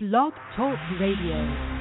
Blog Talk Radio.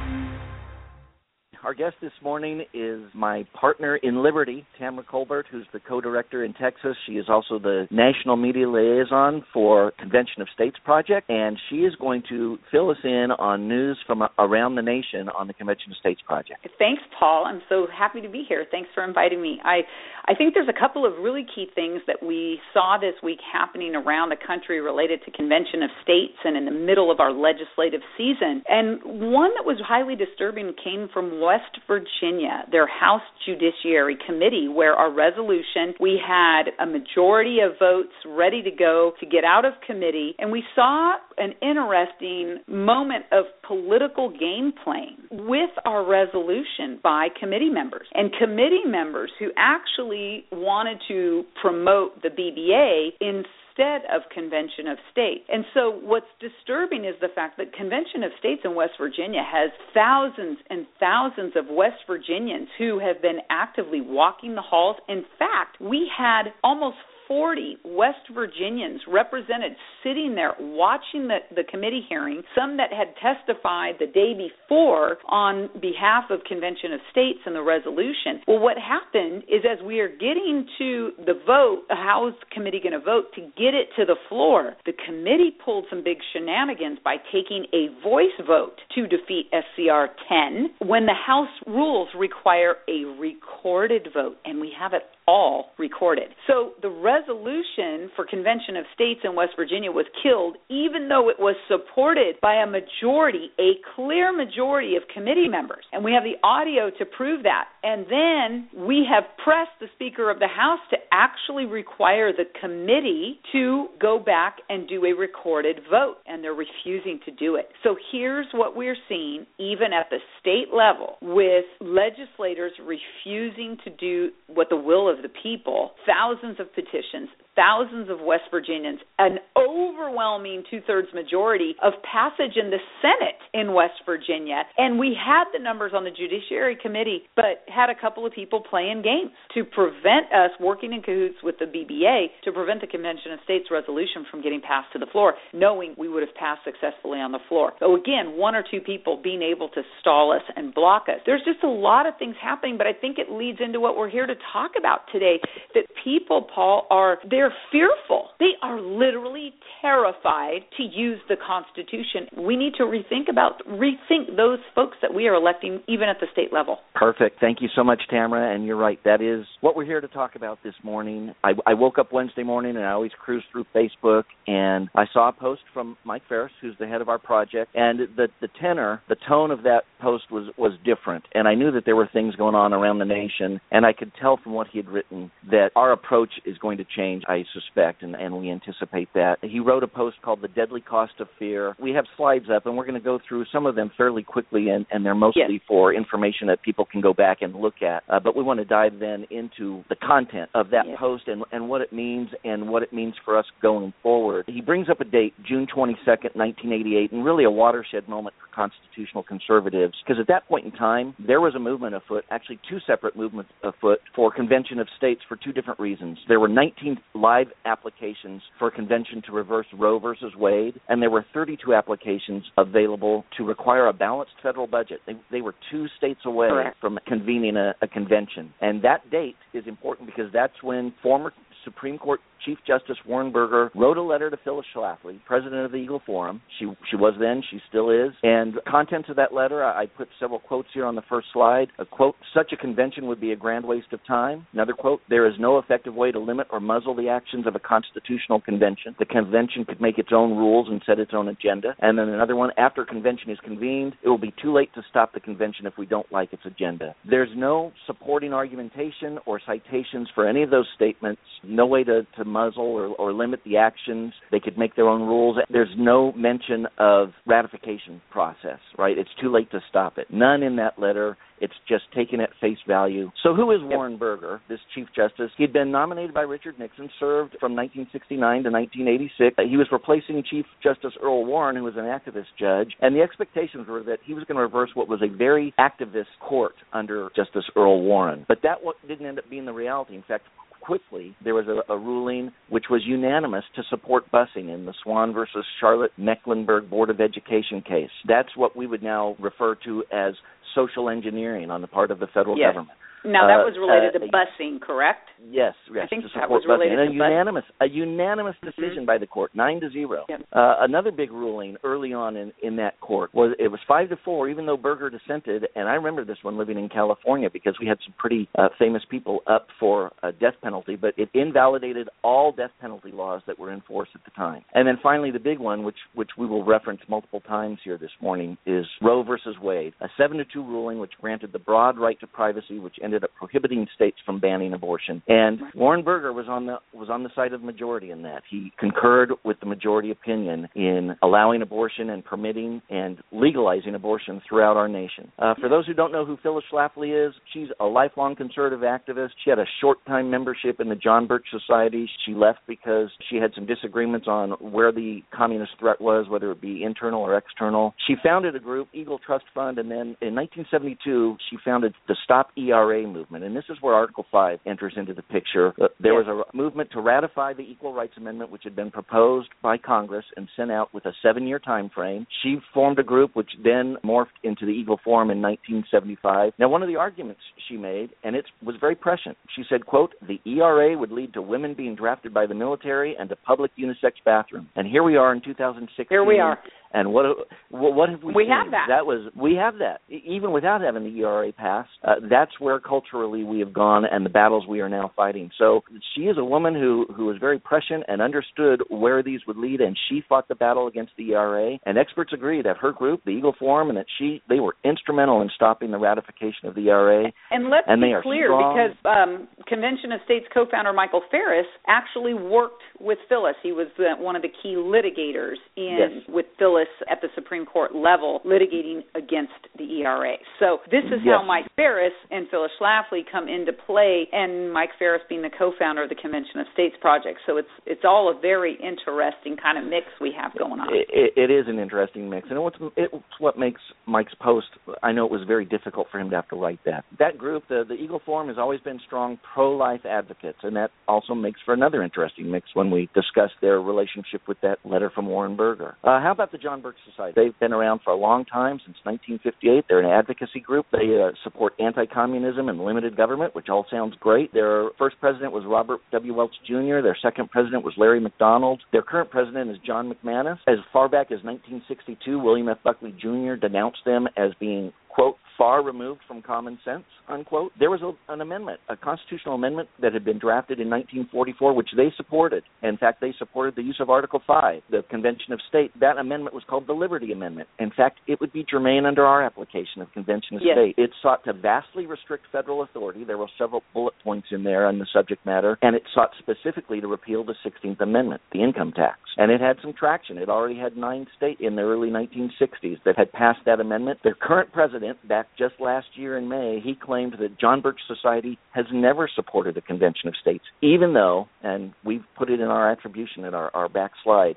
Our guest this morning is my partner in Liberty, Tamara Colbert, who's the co-director in Texas. She is also the national media liaison for Convention of States Project, and she is going to fill us in on news from around the nation on the Convention of States Project. Thanks, Paul. I'm so happy to be here. Thanks for inviting me. I I think there's a couple of really key things that we saw this week happening around the country related to Convention of States and in the middle of our legislative season. And one that was highly disturbing came from West Virginia, their House Judiciary Committee, where our resolution, we had a majority of votes ready to go to get out of committee, and we saw an interesting moment of political game playing with our resolution by committee members. And committee members who actually wanted to promote the BBA in instead of Convention of States. And so what's disturbing is the fact that Convention of States in West Virginia has thousands and thousands of West Virginians who have been actively walking the halls. In fact, we had almost 40 West Virginians represented sitting there watching the, the committee hearing, some that had testified the day before on behalf of Convention of States and the resolution. Well, what happened is as we are getting to the vote, how is the committee going to vote to get it to the floor? The committee pulled some big shenanigans by taking a voice vote to defeat SCR 10 when the House rules require a recorded vote, and we have it all recorded. So the resolution for Convention of States in West Virginia was killed, even though it was supported by a majority, a clear majority of committee members. And we have the audio to prove that. And then we have pressed the Speaker of the House to actually require the committee to go back and do a recorded vote. And they're refusing to do it. So here's what we're seeing, even at the state level, with legislators refusing to do what the will of of the people, thousands of petitions, thousands of West Virginians, an overwhelming two thirds majority of passage in the Senate in West Virginia. And we had the numbers on the Judiciary Committee, but had a couple of people playing games to prevent us working in cahoots with the BBA to prevent the Convention of States resolution from getting passed to the floor, knowing we would have passed successfully on the floor. So, again, one or two people being able to stall us and block us. There's just a lot of things happening, but I think it leads into what we're here to talk about today that people, Paul, are they're they're fearful. They are literally terrified to use the Constitution. We need to rethink about rethink those folks that we are electing, even at the state level. Perfect. Thank you so much, Tamara. And you're right. That is what we're here to talk about this morning. I, I woke up Wednesday morning and I always cruise through Facebook and I saw a post from Mike Farris, who's the head of our project, and the the tenor, the tone of that post was was different. And I knew that there were things going on around the nation, and I could tell from what he had written that our approach is going to change. I suspect, and, and we anticipate that. He wrote a post called The Deadly Cost of Fear. We have slides up, and we're going to go through some of them fairly quickly, and, and they're mostly yes. for information that people can go back and look at. Uh, but we want to dive then into the content of that yes. post and, and what it means and what it means for us going forward. He brings up a date, June 22nd, 1988, and really a watershed moment for constitutional conservatives, because at that point in time, there was a movement afoot, actually two separate movements afoot for Convention of States for two different reasons. There were 19 live applications for a convention to reverse Roe versus Wade, and there were 32 applications available to require a balanced federal budget. They, they were two states away Correct. from convening a, a convention. And that date is important because that's when former Supreme Court Chief Justice Warren Burger wrote a letter to Phyllis Schlafly, president of the Eagle Forum. She she was then, she still is. And the contents of that letter, I, I put several quotes here on the first slide. A quote: "Such a convention would be a grand waste of time." Another quote: "There is no effective way to limit or muzzle the actions of a constitutional convention. The convention could make its own rules and set its own agenda." And then another one: "After convention is convened, it will be too late to stop the convention if we don't like its agenda." There's no supporting argumentation or citations for any of those statements. No way to to muzzle or, or limit the actions. They could make their own rules. There's no mention of ratification process, right? It's too late to stop it. None in that letter. It's just taken at face value. So, who is Warren Burger, this Chief Justice? He'd been nominated by Richard Nixon, served from 1969 to 1986. He was replacing Chief Justice Earl Warren, who was an activist judge, and the expectations were that he was going to reverse what was a very activist court under Justice Earl Warren. But that didn't end up being the reality. In fact, quickly, there was a, a ruling which was unanimous to support busing in the Swann versus Charlotte Mecklenburg Board of Education case. That's what we would now refer to as social engineering on the part of the federal yes. government. Now that uh, was related uh, to busing, correct? Yes, yes. I think to that was related busing. to a unanimous, a unanimous decision mm-hmm. by the court, nine to zero. Yep. Uh, another big ruling early on in in that court was it was five to four, even though Burger dissented. And I remember this one living in California because we had some pretty uh, famous people up for a death penalty, but it invalidated all death penalty laws that were in force at the time. And then finally, the big one, which which we will reference multiple times here this morning, is Roe versus Wade, a seven to two ruling which granted the broad right to privacy, which ended up prohibiting states from banning abortion. And Warren Burger was on the was on the side of the majority in that. He concurred with the majority opinion in allowing abortion and permitting and legalizing abortion throughout our nation. Uh, for those who don't know who Phyllis Schlafly is, she's a lifelong conservative activist. She had a short time membership in the John Birch Society. She left because she had some disagreements on where the communist threat was, whether it be internal or external. She founded a group, Eagle Trust Fund, and then in 1972 she founded the Stop ERA movement. And this is where Article 5 enters into the picture. Uh, there was a movement to ratify the Equal Rights Amendment, which had been proposed by Congress and sent out with a seven-year time frame. She formed a group which then morphed into the Eagle Forum in 1975. Now, one of the arguments she made, and it was very prescient, she said, quote, the ERA would lead to women being drafted by the military and to public unisex bathrooms. And here we are in 2016. Here we are. And what what have we? We seen? have that. That was we have that. Even without having the ERA passed, uh, that's where culturally we have gone and the battles we are now fighting. So she is a woman who who was very prescient and understood where these would lead, and she fought the battle against the ERA. And experts agree that her group, the Eagle Forum, and that she they were instrumental in stopping the ratification of the ERA. And let's and be clear, strong. because um, Convention of States co-founder Michael Farris actually worked with Phyllis. He was the, one of the key litigators in yes. with Phyllis at the Supreme Court level, litigating against the ERA. So this is yes. how Mike Farris and Phyllis Schlafly come into play, and Mike Farris being the co-founder of the Convention of States project. So it's it's all a very interesting kind of mix we have going on. it, it is an interesting mix, and what's it's what makes Mike's post. I know it was very difficult for him to have to write that. That group, the the Eagle Forum, has always been strong pro-life advocates, and that also makes for another interesting mix when we discuss their relationship with that letter from Warren Burger. Uh, how about the John Birch Society? They've been around for a long time, since 1958. They're an advocacy group. They uh, support anti-communism and limited government, which all sounds great. Their first president was Robert W. Welch Jr. Their second president was Larry McDonald. Their current president is John McManus. As far back as 1962, William F. Buckley Jr. denounced them as being quote far removed from common sense, unquote. There was a, an amendment, a constitutional amendment that had been drafted in 1944, which they supported. In fact, they supported the use of Article 5, the Convention of State. That amendment was called the Liberty Amendment. In fact, it would be germane under our application of Convention of yes. State. It sought to vastly restrict federal authority. There were several bullet points in there on the subject matter, and it sought specifically to repeal the 16th Amendment, the income tax. And it had some traction. It already had nine states in the early 1960s that had passed that amendment. Their current president, back just last year in May, he claimed that John Birch Society has never supported a convention of states, even though, and we've put it in our attribution in our, our back slide,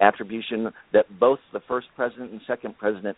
attribution that both the first president and second president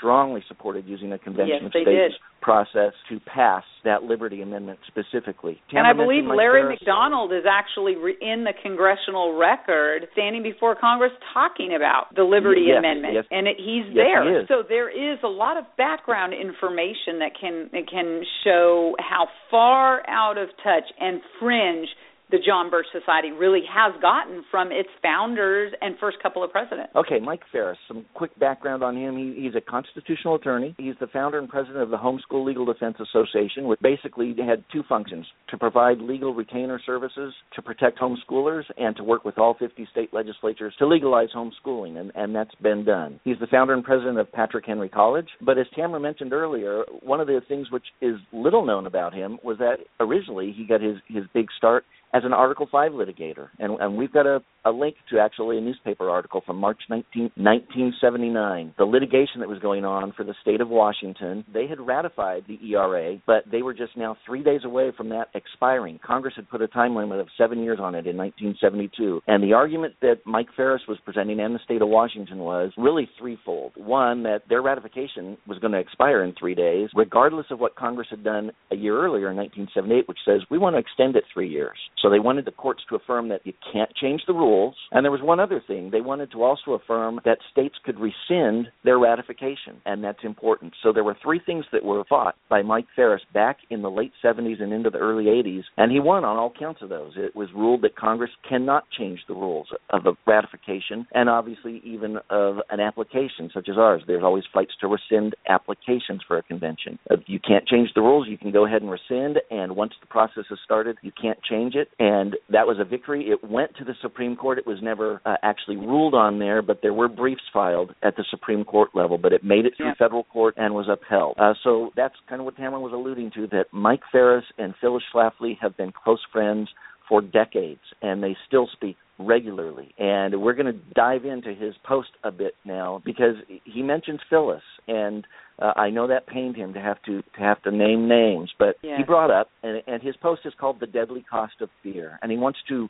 strongly supported using a convention yes, of states did. process to pass that Liberty Amendment specifically. and I believe Larry Ferris. McDonald is actually re- in the congressional record, standing before Congress talking about the Liberty yes, Amendment, yes. and it, he's there. He so there is a lot of background information that can that can show how far out of touch and fringe the John Birch Society really has gotten from its founders and first couple of presidents. Okay, Mike Farris, some quick background on him. He, he's a constitutional attorney. He's the founder and president of the Homeschool Legal Defense Association, which basically had two functions to provide legal retainer services to protect homeschoolers and to work with all 50 state legislatures to legalize homeschooling, and, and that's been done. He's the founder and president of Patrick Henry College. But as Tamara mentioned earlier, one of the things which is little known about him was that originally he got his, his big start as an Article 5 litigator. And, and we've got a a link to actually a newspaper article from March 19, 1979. The litigation that was going on for the state of Washington, they had ratified the ERA, but they were just now three days away from that expiring. Congress had put a time limit of seven years on it in 1972. And the argument that Mike Farris was presenting and the state of Washington was really threefold. One, that their ratification was going to expire in three days, regardless of what Congress had done a year earlier in 1978, which says we want to extend it three years. So they wanted the courts to affirm that you can't change the rules. And there was one other thing. They wanted to also affirm that states could rescind their ratification, and that's important. So there were three things that were fought by Mike Farris back in the late 70s and into the early 80s, and he won on all counts of those. It was ruled that Congress cannot change the rules of a ratification, and obviously even of an application such as ours. There's always fights to rescind applications for a convention. If you can't change the rules, you can go ahead and rescind, and once the process has started, you can't change it. And that was a victory. It went to the Supreme Court. It was never uh, actually ruled on there, but there were briefs filed at the Supreme Court level. But it made it through yeah. federal court and was upheld. Uh, so that's kind of what Tamara was alluding to. That Mike Farris and Phyllis Schlafly have been close friends for decades, and they still speak regularly. And we're going to dive into his post a bit now because he mentions Phyllis, and uh, I know that pained him to have to to have to name names, but yeah. he brought up, and, and his post is called "The Deadly Cost of Fear," and he wants to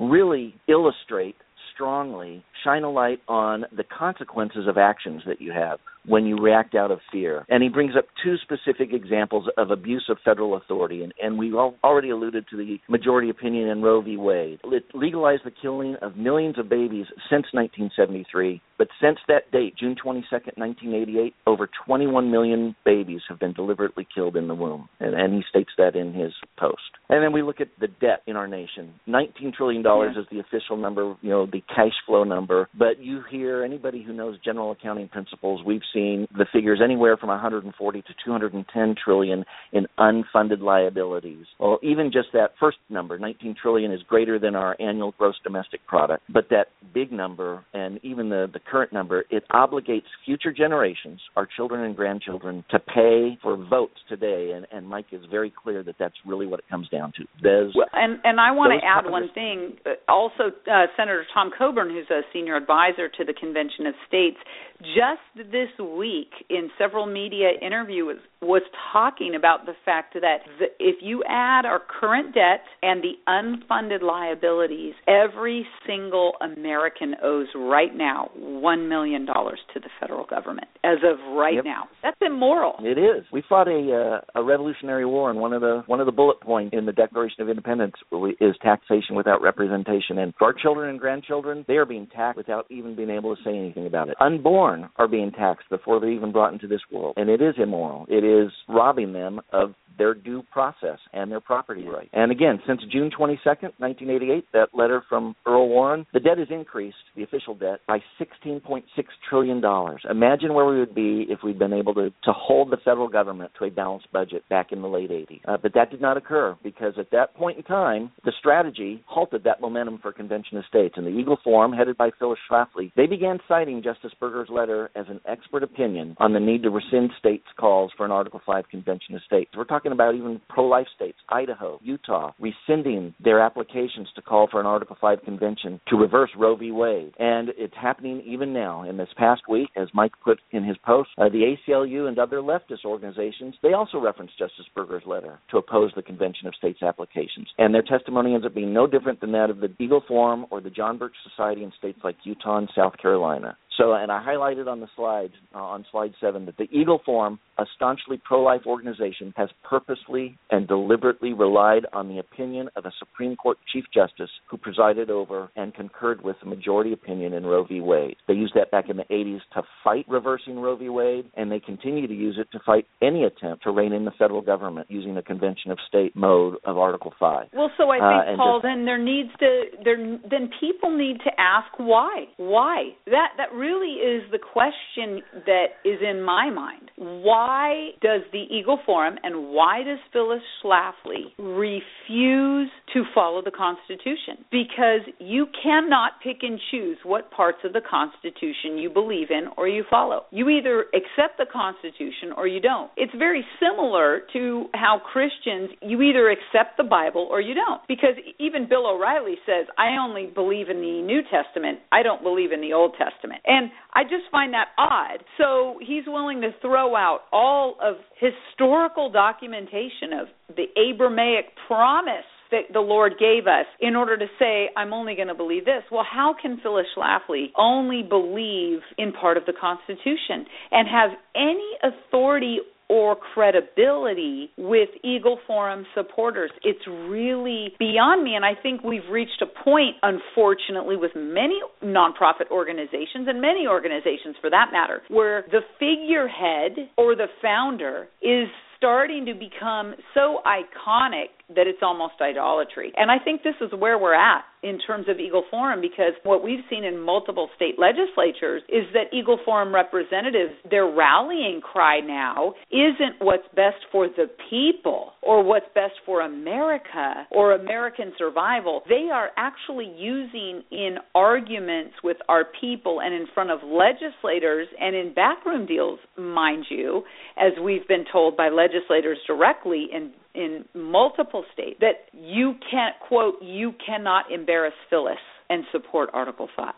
really illustrate strongly, shine a light on the consequences of actions that you have when you react out of fear. And he brings up two specific examples of abuse of federal authority. And, and we already alluded to the majority opinion in Roe v. Wade. It legalized the killing of millions of babies since 1973. But since that date, June 22, 1988, over 21 million babies have been deliberately killed in the womb. And, and he states that in his post. And then we look at the debt in our nation. $19 trillion yeah. is the official number, you know, the cash flow number. But you hear anybody who knows general accounting principles, we've seen the figures anywhere from 140 to 210 trillion in unfunded liabilities. Well, even just that first number, 19 trillion, is greater than our annual gross domestic product. But that big number, and even the, the current number, it obligates future generations, our children and grandchildren, to pay for votes today. And, and Mike is very clear that that's really what it comes down to. There's, well, and and I want to add one thing. Also, uh, Senator Tom Coburn, who's a senior advisor to the Convention of States, just this week in several media interviews was talking about the fact that the, if you add our current debt and the unfunded liabilities, every single American owes right now one million dollars to the federal government as of right yep. now. That's immoral. It is. We fought a uh, a revolutionary war, and one of the one of the bullet points in the Declaration of Independence is taxation without representation. And for our children and grandchildren, they are being taxed without even being able to say anything about it. Unborn are being taxed before they're even brought into this world, and it is immoral. It is robbing them of their due process and their property rights. And again, since June 22nd, 1988, that letter from Earl Warren, the debt has increased, the official debt, by $16.6 trillion. Imagine where we would be if we'd been able to, to hold the federal government to a balanced budget back in the late 80s. Uh, but that did not occur because at that point in time, the strategy halted that momentum for Convention of States. And the Eagle Forum, headed by Phyllis Schlafly, they began citing Justice Burger's letter as an expert opinion on the need to rescind states' calls for an Article 5 Convention of States. We're talking talking about even pro life states, Idaho, Utah, rescinding their applications to call for an Article 5 convention to reverse Roe v. Wade. And it's happening even now. In this past week, as Mike put in his post, uh, the ACLU and other leftist organizations, they also referenced Justice Burger's letter to oppose the Convention of States applications. And their testimony ends up being no different than that of the Eagle Forum or the John Birch Society in states like Utah and South Carolina. So, and I highlighted on the slides, uh, on slide seven, that the Eagle Forum, a staunchly pro life organization, has purposely and deliberately relied on the opinion of a Supreme Court Chief Justice who presided over and concurred with the majority opinion in Roe v. Wade. They used that back in the 80s to fight reversing Roe v. Wade, and they continue to use it to fight any attempt to rein in the federal government using the Convention of State mode of Article 5. Well, so I think, uh, Paul, just, then there needs to, there, then people need to ask why. Why? That, that really really is the question that is in my mind. why does the Eagle Forum and why does Phyllis Schlafly refuse to follow the Constitution? Because you cannot pick and choose what parts of the Constitution you believe in or you follow. You either accept the Constitution or you don't. It's very similar to how Christians, you either accept the Bible or you don't. Because even Bill O'Reilly says, I only believe in the New Testament, I don't believe in the Old Testament. And I just find that odd. So he's willing to throw out all of historical documentation of the Abrahamic promise that the Lord gave us in order to say, I'm only going to believe this. Well, how can Phyllis Schlafly only believe in part of the Constitution and have any authority or credibility with Eagle Forum supporters. It's really beyond me. And I think we've reached a point, unfortunately, with many nonprofit organizations and many organizations for that matter, where the figurehead or the founder is starting to become so iconic that it's almost idolatry. And I think this is where we're at in terms of Eagle Forum because what we've seen in multiple state legislatures is that Eagle Forum representatives, their rallying cry now isn't what's best for the people or what's best for America or American survival. They are actually using in arguments with our people and in front of legislators and in backroom deals, mind you, as we've been told by legislators directly in in multiple states that you can't quote you cannot embarrass Phyllis and support Article Five.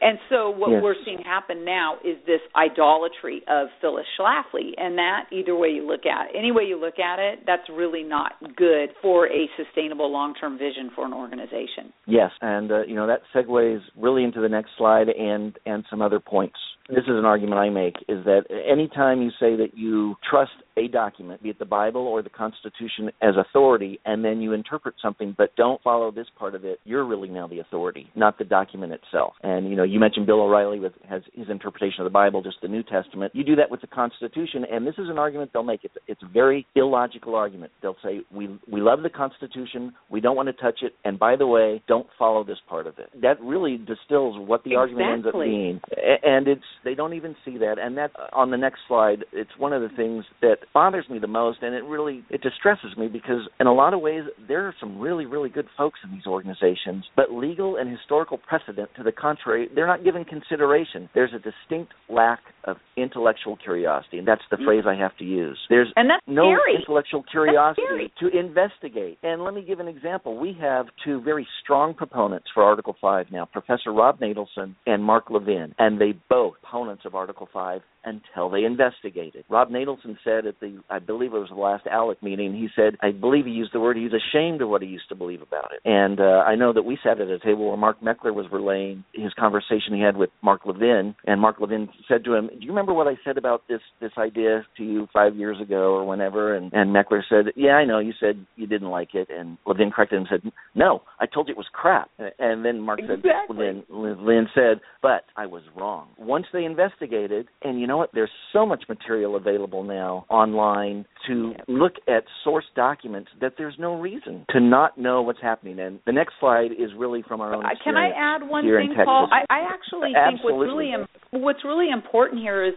And so what yes. we're seeing happen now is this idolatry of Phyllis Schlafly, and that either way you look at it, any way you look at it, that's really not good for a sustainable long-term vision for an organization. Yes, and uh, you know that segues really into the next slide and and some other points. This is an argument I make is that anytime you say that you trust a document, be it the Bible or the Constitution, as authority, and then you interpret something but don't follow this part of it, you're really now the authority, not the document itself. And you know, you mentioned Bill O'Reilly with has his interpretation of the Bible, just the New Testament. You do that with the Constitution, and this is an argument they'll make. It's it's a very illogical argument. They'll say we we love the Constitution, we don't want to touch it, and by the way, don't follow this part of it. That really distills what the exactly. argument ends up being, and it's they don't even see that. And that on the next slide, it's one of the things that bothers me the most, and it really it distresses me because in a lot of ways there are some really really good folks in these organizations, but legal and historical precedent to the contrary, they're not given consideration. There's a distinct lack of intellectual curiosity, and that's the mm-hmm. phrase I have to use. There's and that's no scary. intellectual curiosity to investigate. And let me give an example. We have two very strong proponents for Article 5 now, Professor Rob Natelson and Mark Levin, and they both opponents of Article 5 until they investigated. Rob Natelson said at the, I believe it was the last ALEC meeting, he said, I believe he used the word, he's ashamed of what he used to believe about it. And uh, I know that we sat at a table where Mark Meckler was relaying his conversation he had with Mark Levin, and Mark Levin said to him, Do you remember what I said about this this idea to you five years ago or whenever? And, and Meckler said, Yeah, I know. You said you didn't like it. And Levin corrected him and said, No, I told you it was crap. And then Mark exactly. said, Levin, Levin said, But I was wrong. Once they investigated, and you know what? There's so much material available now online to look at source documents that there's no reason to not know what's happening. And the next slide is really from our own. Uh, can I add one thing, Paul? I, I actually think what's really what's really important here is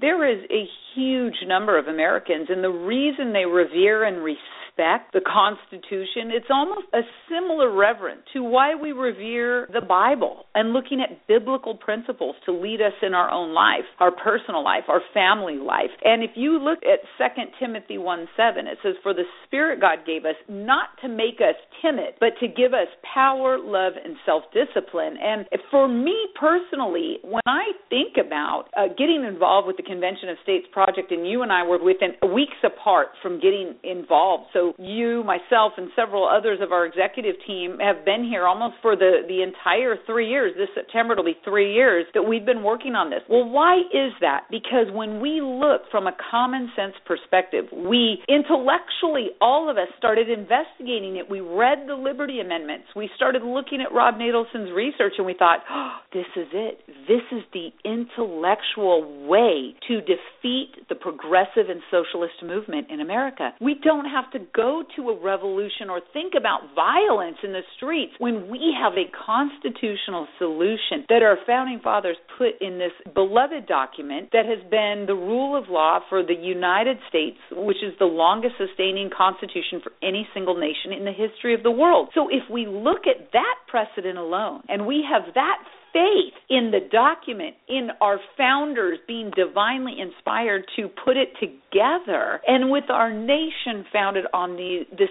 there is a huge number of Americans, and the reason they revere and respect respect the Constitution, it's almost a similar reverence to why we revere the Bible and looking at biblical principles to lead us in our own life, our personal life, our family life. And if you look at 2 Timothy 1 7, it says, For the Spirit God gave us not to make us timid, but to give us power, love, and self discipline. And for me personally, when I think about uh, getting involved with the Convention of States project, and you and I were within weeks apart from getting involved, so you, myself, and several others of our executive team have been here almost for the the entire three years. This September it'll be three years that we've been working on this. Well, why is that? Because when we look from a common sense perspective, we intellectually all of us started investigating it. We read the Liberty Amendments. We started looking at Rob Natelson's research, and we thought, oh, this is it. This is the intellectual way to defeat the progressive and socialist movement in America. We don't have to go to a revolution or think about violence in the streets when we have a constitutional solution that our founding fathers put in this beloved document that has been the rule of law for the United States, which is the longest sustaining constitution for any single nation in the history of the world. So if we look at that precedent alone and we have that faith in the document, in our founders being divinely inspired to put it together, and with our nation founded on the, this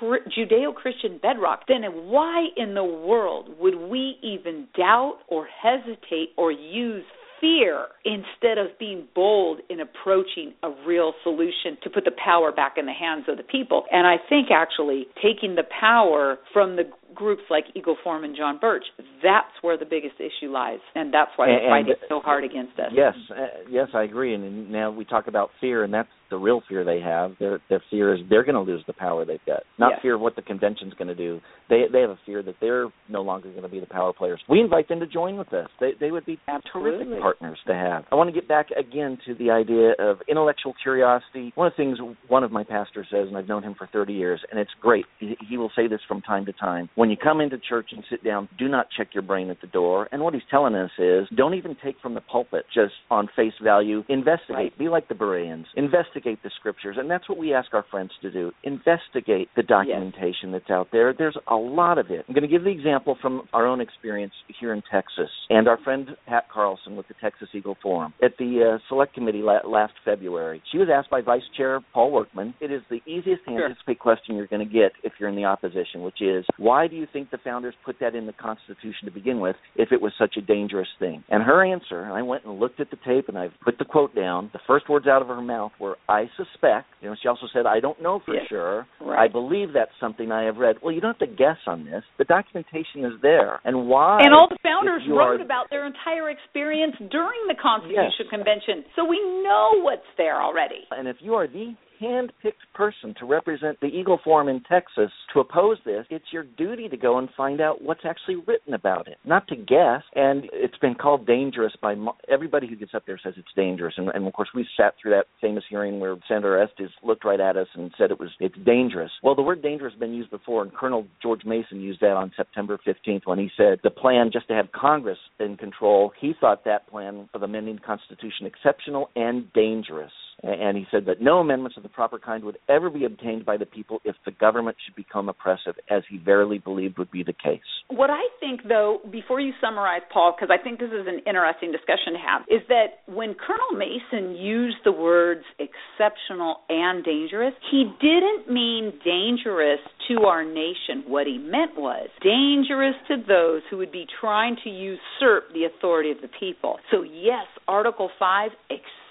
Judeo Christian bedrock, then why in the world would we even doubt or hesitate or use fear instead of being bold in approaching a real solution to put the power back in the hands of the people. And I think actually taking the power from the groups like Eagle Forum and John Birch, that's where the biggest issue lies, and that's why they're fighting so hard against us. Yes, uh, yes, I agree. And now we talk about fear, and that's the real fear they have. Their their fear is they're going to lose the power they've got. Not yes. fear of what the convention's going to do. They they have a fear that they're no longer going to be the power players. We invite them to join with us. They they would be Absolutely. terrific partners to have. I want to get back again to the idea of intellectual curiosity. One of the things one of my pastors says, and I've known him for 30 years, and it's great. He, he will say this from time to time. When you come into church and sit down, do not check your brain at the door. And what he's telling us is, don't even take from the pulpit just on face value. Investigate. Right. Be like the Bereans. Investigate the scriptures, and that's what we ask our friends to do. Investigate the documentation yes. that's out there. There's a lot of it. I'm going to give the example from our own experience here in Texas, and our friend Pat Carlson with the Texas Eagle Forum at the uh, Select Committee la- last February. She was asked by Vice Chair Paul Workman. It is the easiest to sure. anticipate question you're going to get if you're in the opposition, which is, why do you think the founders put that in the Constitution to begin with if it was such a dangerous thing? And her answer, and I went and looked at the tape and I've put the quote down. The first words out of her mouth were, "I suspect." You know, she also said, "I don't know for yes. sure. Right. I believe that's something I have read." Well, you don't have to guess on this. The documentation is there, and why? And all the founders are, wrote about their entire experience during the Constitution yes. Convention, so we know what's there already. And if you are the hand-picked person to represent the Eagle Forum in Texas to oppose this, it's your duty to go and find out what's actually written about it, not to guess. And it's been called dangerous by mo- everybody who gets up there says it's dangerous. And, and of course, we sat through that famous hearing where Senator Estes looked right at us and said it was it's dangerous. Well, the word dangerous has been used before, and Colonel George Mason used that on September 15th when he said the plan just to have Congress in control. He thought that plan of amending the Constitution exceptional and dangerous. And he said that no amendments of the proper kind would ever be obtained by the people if the government should become oppressive, as he verily believed would be the case. What I think, though, before you summarize, Paul, because I think this is an interesting discussion to have, is that when Colonel Mason used the words exceptional and dangerous, he didn't mean dangerous to our nation. What he meant was dangerous to those who would be trying to usurp the authority of the people. So, yes, Article 5, exceptional,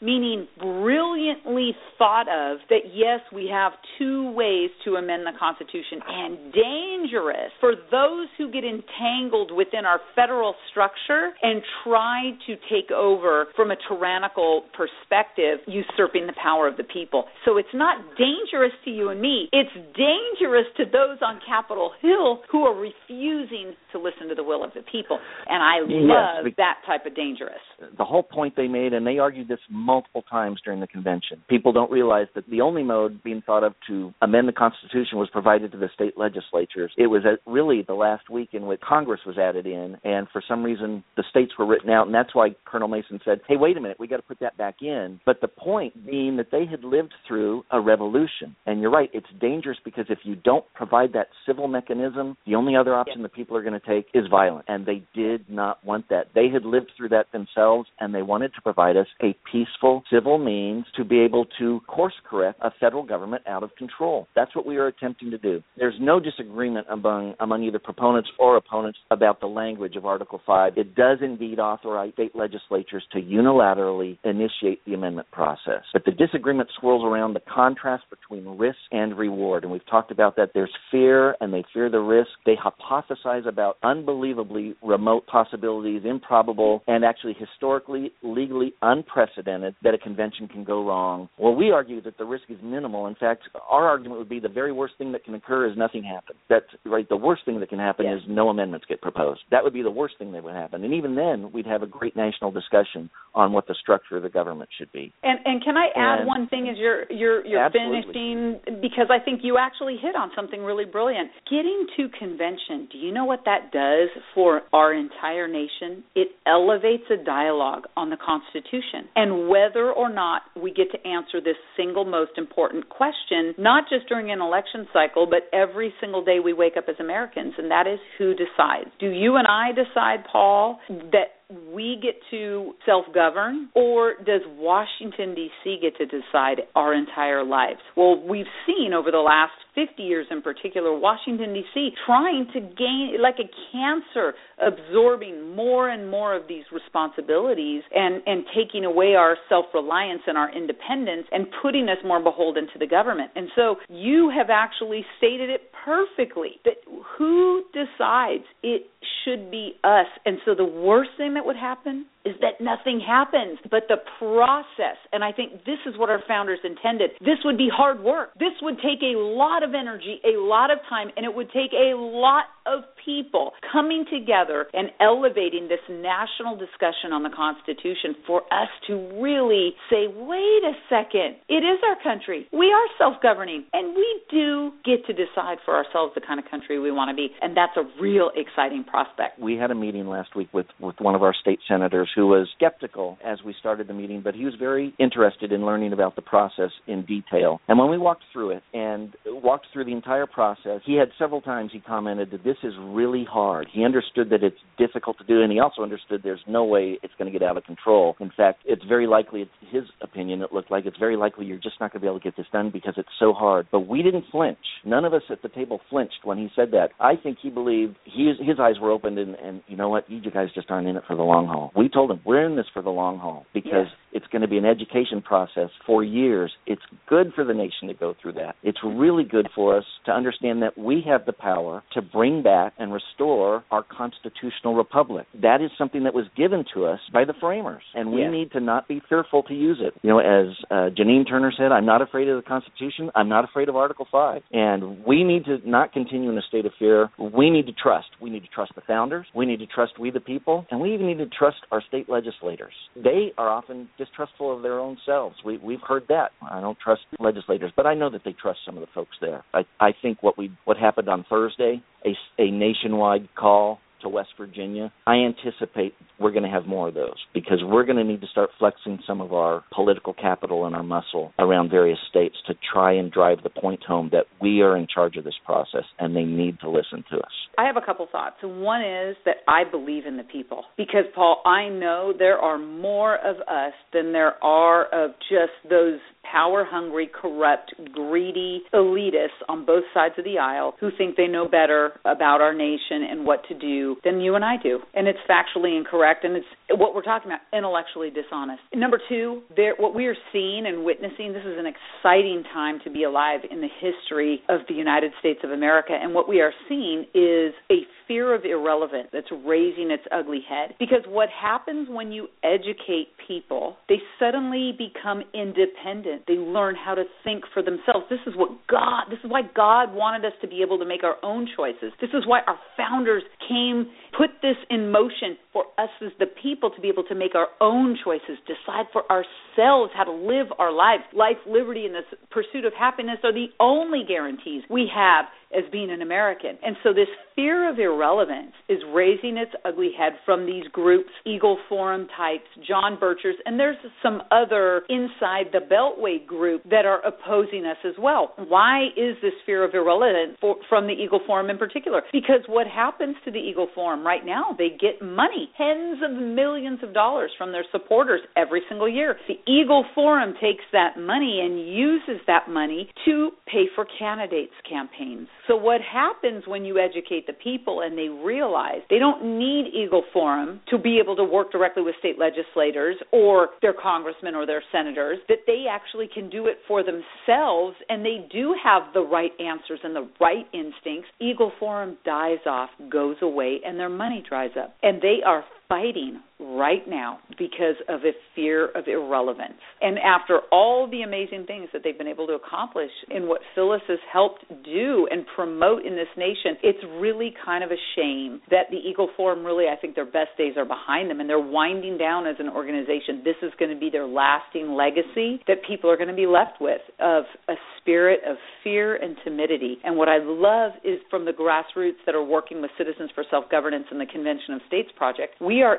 meaning brilliantly thought of that yes, we have two ways to amend the Constitution, and dangerous for those who get entangled within our federal structure and try to take over from a tyrannical perspective, usurping the power of the people. So it's not dangerous to you and me, it's dangerous to those on Capitol Hill who are refusing to listen to the will of the people. And I love yes, that type of dangerous. The whole point they made, and they argued this multiple times during the convention. People don't realize that the only mode being thought of to amend the Constitution was provided to the state legislatures. It was really the last week in which Congress was added in, and for some reason the states were written out, and that's why Colonel Mason said, "Hey, wait a minute, we got to put that back in." But the point being that they had lived through a revolution, and you're right, it's dangerous because if you don't provide that civil mechanism, the only other option that people are going to take is violence, and they did not want that. They had lived through that themselves, and they wanted to provide us a peaceful civil means to be able to course correct a federal government out of control. That's what we are attempting to do. There's no disagreement among among either proponents or opponents about the language of Article 5. It does indeed authorize state legislatures to unilaterally initiate the amendment process. But the disagreement swirls around the contrast between risk and reward. And we've talked about that. There's fear and they fear the risk. They hypothesize about unbelievably remote possibilities, improbable, and actually historically, legally un unprecedented that a convention can go wrong. Well, we argue that the risk is minimal. In fact, our argument would be the very worst thing that can occur is nothing happens. That's right. The worst thing that can happen yes. is no amendments get proposed. That would be the worst thing that would happen. And even then, we'd have a great national discussion on what the structure of the government should be. And and can I add and one thing as you're you're you're absolutely. finishing because I think you actually hit on something really brilliant. Getting to convention, do you know what that does for our entire nation? It elevates a dialogue on the Constitution and whether or not we get to answer this single most important question, not just during an election cycle, but every single day we wake up as Americans, and that is who decides. Do you and I decide, Paul, that we get to self govern, or does Washington, D.C. get to decide our entire lives? Well, we've seen over the last 50 years in particular, Washington, D.C. trying to gain, like a cancer, absorbing more and more of these responsibilities and, and taking away our self reliance and our independence and putting us more beholden to the government. And so you have actually stated it perfectly that who decides it should be us. And so the worst thing that would happen is that nothing happens, but the process. And I think this is what our founders intended. This would be hard work. This would take a lot of energy, a lot of time, and it would take a lot of people coming together and elevating this national discussion on the Constitution for us to really say, wait a second, it is our country. We are self governing, and we do get to decide for ourselves the kind of country we want to be. And that's a real exciting prospect. We had a meeting last week with, with one of our state senators who was skeptical as we started the meeting, but he was very interested in learning about the process in detail. And when we walked through it and walked through the entire process, he had several times he commented that this is really hard. He understood that it's difficult to do, and he also understood there's no way it's going to get out of control. In fact, it's very likely, it's his opinion, it looked like it's very likely you're just not going to be able to get this done because it's so hard. But we didn't flinch. None of us at the table flinched when he said that. I think he believed he, his eyes were opened, and, and you know what? You guys just aren't in it for the long haul. We told him we're in this for the long haul because it's going to be an education process for years. It's good for the nation to go through that. It's really good for us to understand that we have the power to bring back and restore our constitutional republic. That is something that was given to us by the framers, and we need to not be fearful to use it. You know, as uh, Janine Turner said, I'm not afraid of the Constitution. I'm not afraid of Article 5. And we need to not continue in a state of fear. We need to trust. We need to trust the founders. We need to trust we the people. And we even need to trust our state legislators. They are often distrustful of their own selves. We, we've heard that. I don't trust legislators, but I know that they trust some of the folks there. I, I think what we what happened on Thursday, a, a nationwide call to West Virginia, I anticipate we're going to have more of those because we're going to need to start flexing some of our political capital and our muscle around various states to try and drive the point home that we are in charge of this process and they need to listen to us. I have a couple thoughts. One is that I believe in the people because, Paul, I know there are more of us than there are of just those power hungry, corrupt, greedy elitists on both sides of the aisle who think they know better about our nation and what to do than you and I do. And it's factually incorrect and it's what we're talking about intellectually dishonest. Number 2, there what we are seeing and witnessing this is an exciting time to be alive in the history of the United States of America and what we are seeing is a fear of irrelevance that's raising its ugly head because what happens when you educate people, they suddenly become independent they learn how to think for themselves. This is what God, this is why God wanted us to be able to make our own choices. This is why our founders came, put this in motion for us as the people to be able to make our own choices, decide for ourselves how to live our lives. Life, liberty, and the pursuit of happiness are the only guarantees we have as being an American. And so this fear of irrelevance is raising its ugly head from these groups, Eagle Forum types, John Birchers, and there's some other inside the Beltway group that are opposing us as well. Why is this fear of irrelevance for, from the Eagle Forum in particular? Because what happens to the Eagle Forum right now, they get money, tens of millions of dollars from their supporters every single year. The Eagle Forum takes that money and uses that money to pay for candidates' campaigns. So what happens when you educate the people and they realize they don't need Eagle Forum to be able to work directly with state legislators or their congressmen or their senators, that they actually can do it for themselves and they do have the right answers and the right instincts, Eagle Forum dies off, goes away, and their money dries up. And they are fighting right now because of a fear of irrelevance. And after all the amazing things that they've been able to accomplish in what Phyllis has helped do and promote in this nation, it's really kind of a shame that the Eagle Forum really, I think their best days are behind them and they're winding down as an organization. This is going to be their lasting legacy that people are going to be left with of a spirit of fear and timidity. And what I love is from the grassroots that are working with Citizens for Self Governance and the Convention of States Project, we are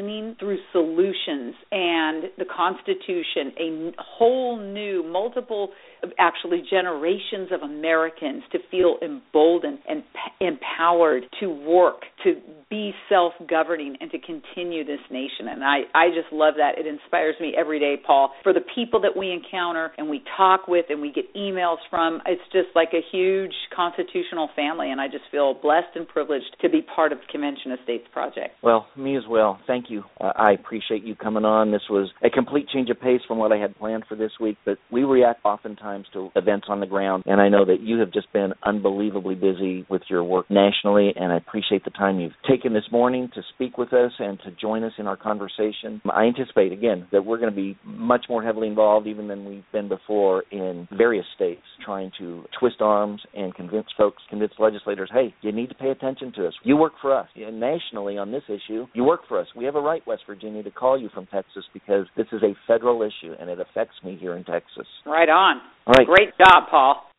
emboldening through solutions and the Constitution a whole new, multiple actually generations of Americans to feel emboldened and p- empowered to work, to be self governing, and to continue this nation. And I, I just love that. It inspires me every day, Paul. For the people that we encounter and we talk with and we get emails from, it's just like a huge constitutional family. And I just feel blessed and privileged to be part of Convention of States Project. Well, me as well. Thank you. Uh, I appreciate you coming on. This was a complete change of pace from what I had planned for this week, but we react oftentimes times to events on the ground. And I know that you have just been unbelievably busy with your work nationally, and I appreciate the time you've taken this morning to speak with us and to join us in our conversation. I anticipate, again, that we're going to be much more heavily involved even than we've been before in various states trying to twist arms and convince folks, convince legislators, hey, you need to pay attention to us. You work for us. And nationally on this issue, you work for us. We have a right, West Virginia, to call you from Texas because this is a federal issue and it affects me here in Texas. Right on. All right. Great job, Paul.